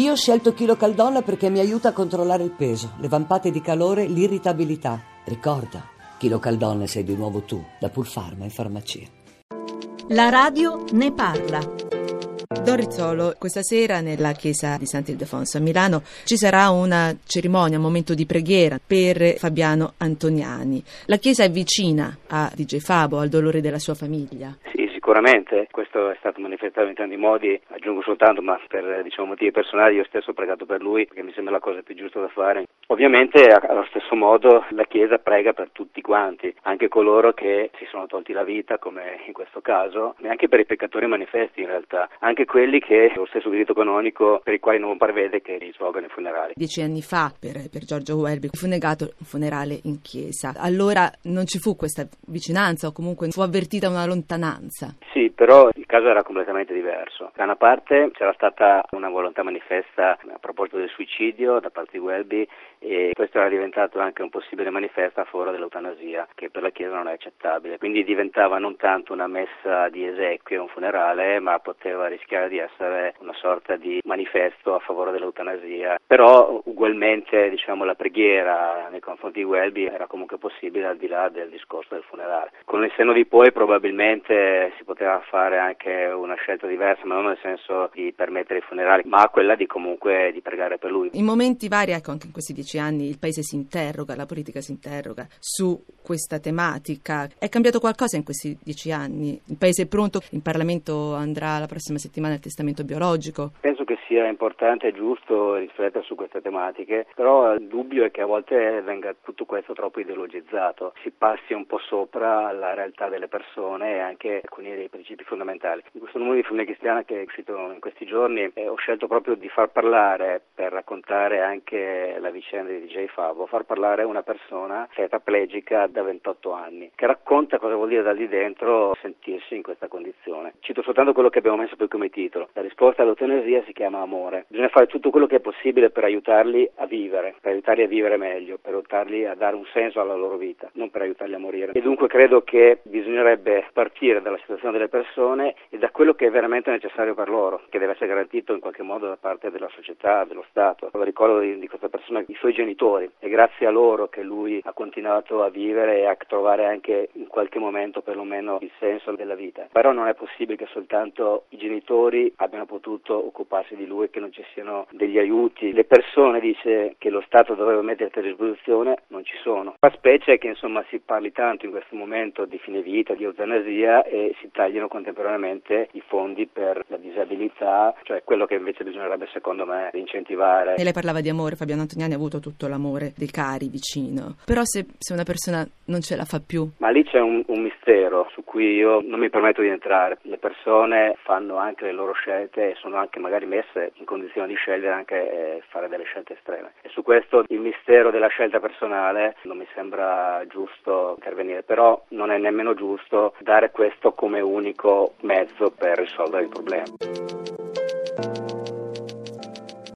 Io ho scelto Chilo Caldonna perché mi aiuta a controllare il peso, le vampate di calore, l'irritabilità. Ricorda, Chilo Caldonna sei di nuovo tu, da Pulfarma in farmacia. La radio ne parla. Don Rizzolo, questa sera nella chiesa di Sant'Ildefonso a Milano ci sarà una cerimonia, un momento di preghiera per Fabiano Antoniani. La chiesa è vicina a DJ Fabo, al dolore della sua famiglia. Sì, sicuramente, questo è stato manifestato in tanti modi, aggiungo soltanto, ma per diciamo, motivi personali io stesso ho pregato per lui perché mi sembra la cosa più giusta da fare. Ovviamente allo stesso modo la Chiesa prega per tutti quanti, anche coloro che si sono tolti la vita come in questo caso, e anche per i peccatori manifesti in realtà, anche quelli che lo stesso diritto canonico per i quali non prevede che li svolgano i funerali. Dieci anni fa per, per Giorgio Welby fu negato un funerale in chiesa, allora non ci fu questa vicinanza o comunque fu avvertita una lontananza. Sì, però il caso era completamente diverso. Da una parte c'era stata una volontà manifesta a proposito del suicidio da parte di Welby e questo era diventato anche un possibile manifesto a favore dell'eutanasia, che per la Chiesa non è accettabile. Quindi diventava non tanto una messa di esequio, un funerale, ma poteva rischiare di essere una sorta di manifesto a favore dell'eutanasia. Però ugualmente diciamo, la preghiera nei confronti di Welby era comunque possibile al di là del discorso del funerale. Con il senno di poi probabilmente si poteva fare anche una scelta diversa, ma non nel senso di permettere i funerali, ma quella di comunque di pregare per lui. In momenti vari, ecco anche in questi dieci anni il paese si interroga, la politica si interroga su questa tematica. È cambiato qualcosa in questi dieci anni? Il paese è pronto? In Parlamento andrà la prossima settimana il testamento biologico? Penso sia importante e giusto riflettere su queste tematiche, però il dubbio è che a volte venga tutto questo troppo ideologizzato, si passi un po' sopra la realtà delle persone e anche alcuni dei principi fondamentali. In questo numero di Famiglia Cristiana che è uscito in questi giorni eh, ho scelto proprio di far parlare per raccontare anche la vicenda di DJ Favo, far parlare una persona tetraplegica da 28 anni, che racconta cosa vuol dire da lì dentro sentirsi in questa condizione. Cito soltanto quello che abbiamo messo poi come titolo. La risposta all'eutanasia si chiama amore. Bisogna fare tutto quello che è possibile per aiutarli a vivere, per aiutarli a vivere meglio, per aiutarli a dare un senso alla loro vita, non per aiutarli a morire. E dunque credo che bisognerebbe partire dalla situazione delle persone e da quello che è veramente necessario per loro, che deve essere garantito in qualche modo da parte della società, dello Stato. Ricordo di, di questa persona i suoi genitori. È grazie a loro che lui ha continuato a vivere e a trovare anche in qualche momento perlomeno il senso della vita. Però non è possibile che soltanto i genitori abbiano potuto occuparsi di lui, che non ci siano degli aiuti. Le persone, dice, che lo Stato doveva mettere a disposizione non ci sono. La specie è che insomma si parli tanto in questo momento di fine vita, di eutanasia e si tagliano contemporaneamente i fondi per la disabilità, cioè quello che invece bisognerebbe secondo me incentivare. E lei parlava di amore, Fabiano Antoniani ha avuto tutto l'amore dei cari vicino, però se, se una persona non ce la fa più. Ma lì c'è un, un, mistero su cui io non mi permetto di entrare. Le persone fanno anche le loro scelte e sono anche magari messe in condizione di scegliere anche eh, fare delle scelte estreme. E su questo il mistero della scelta personale non mi sembra giusto intervenire, però non è nemmeno giusto dare questo come unico mezzo per risolvere il problema.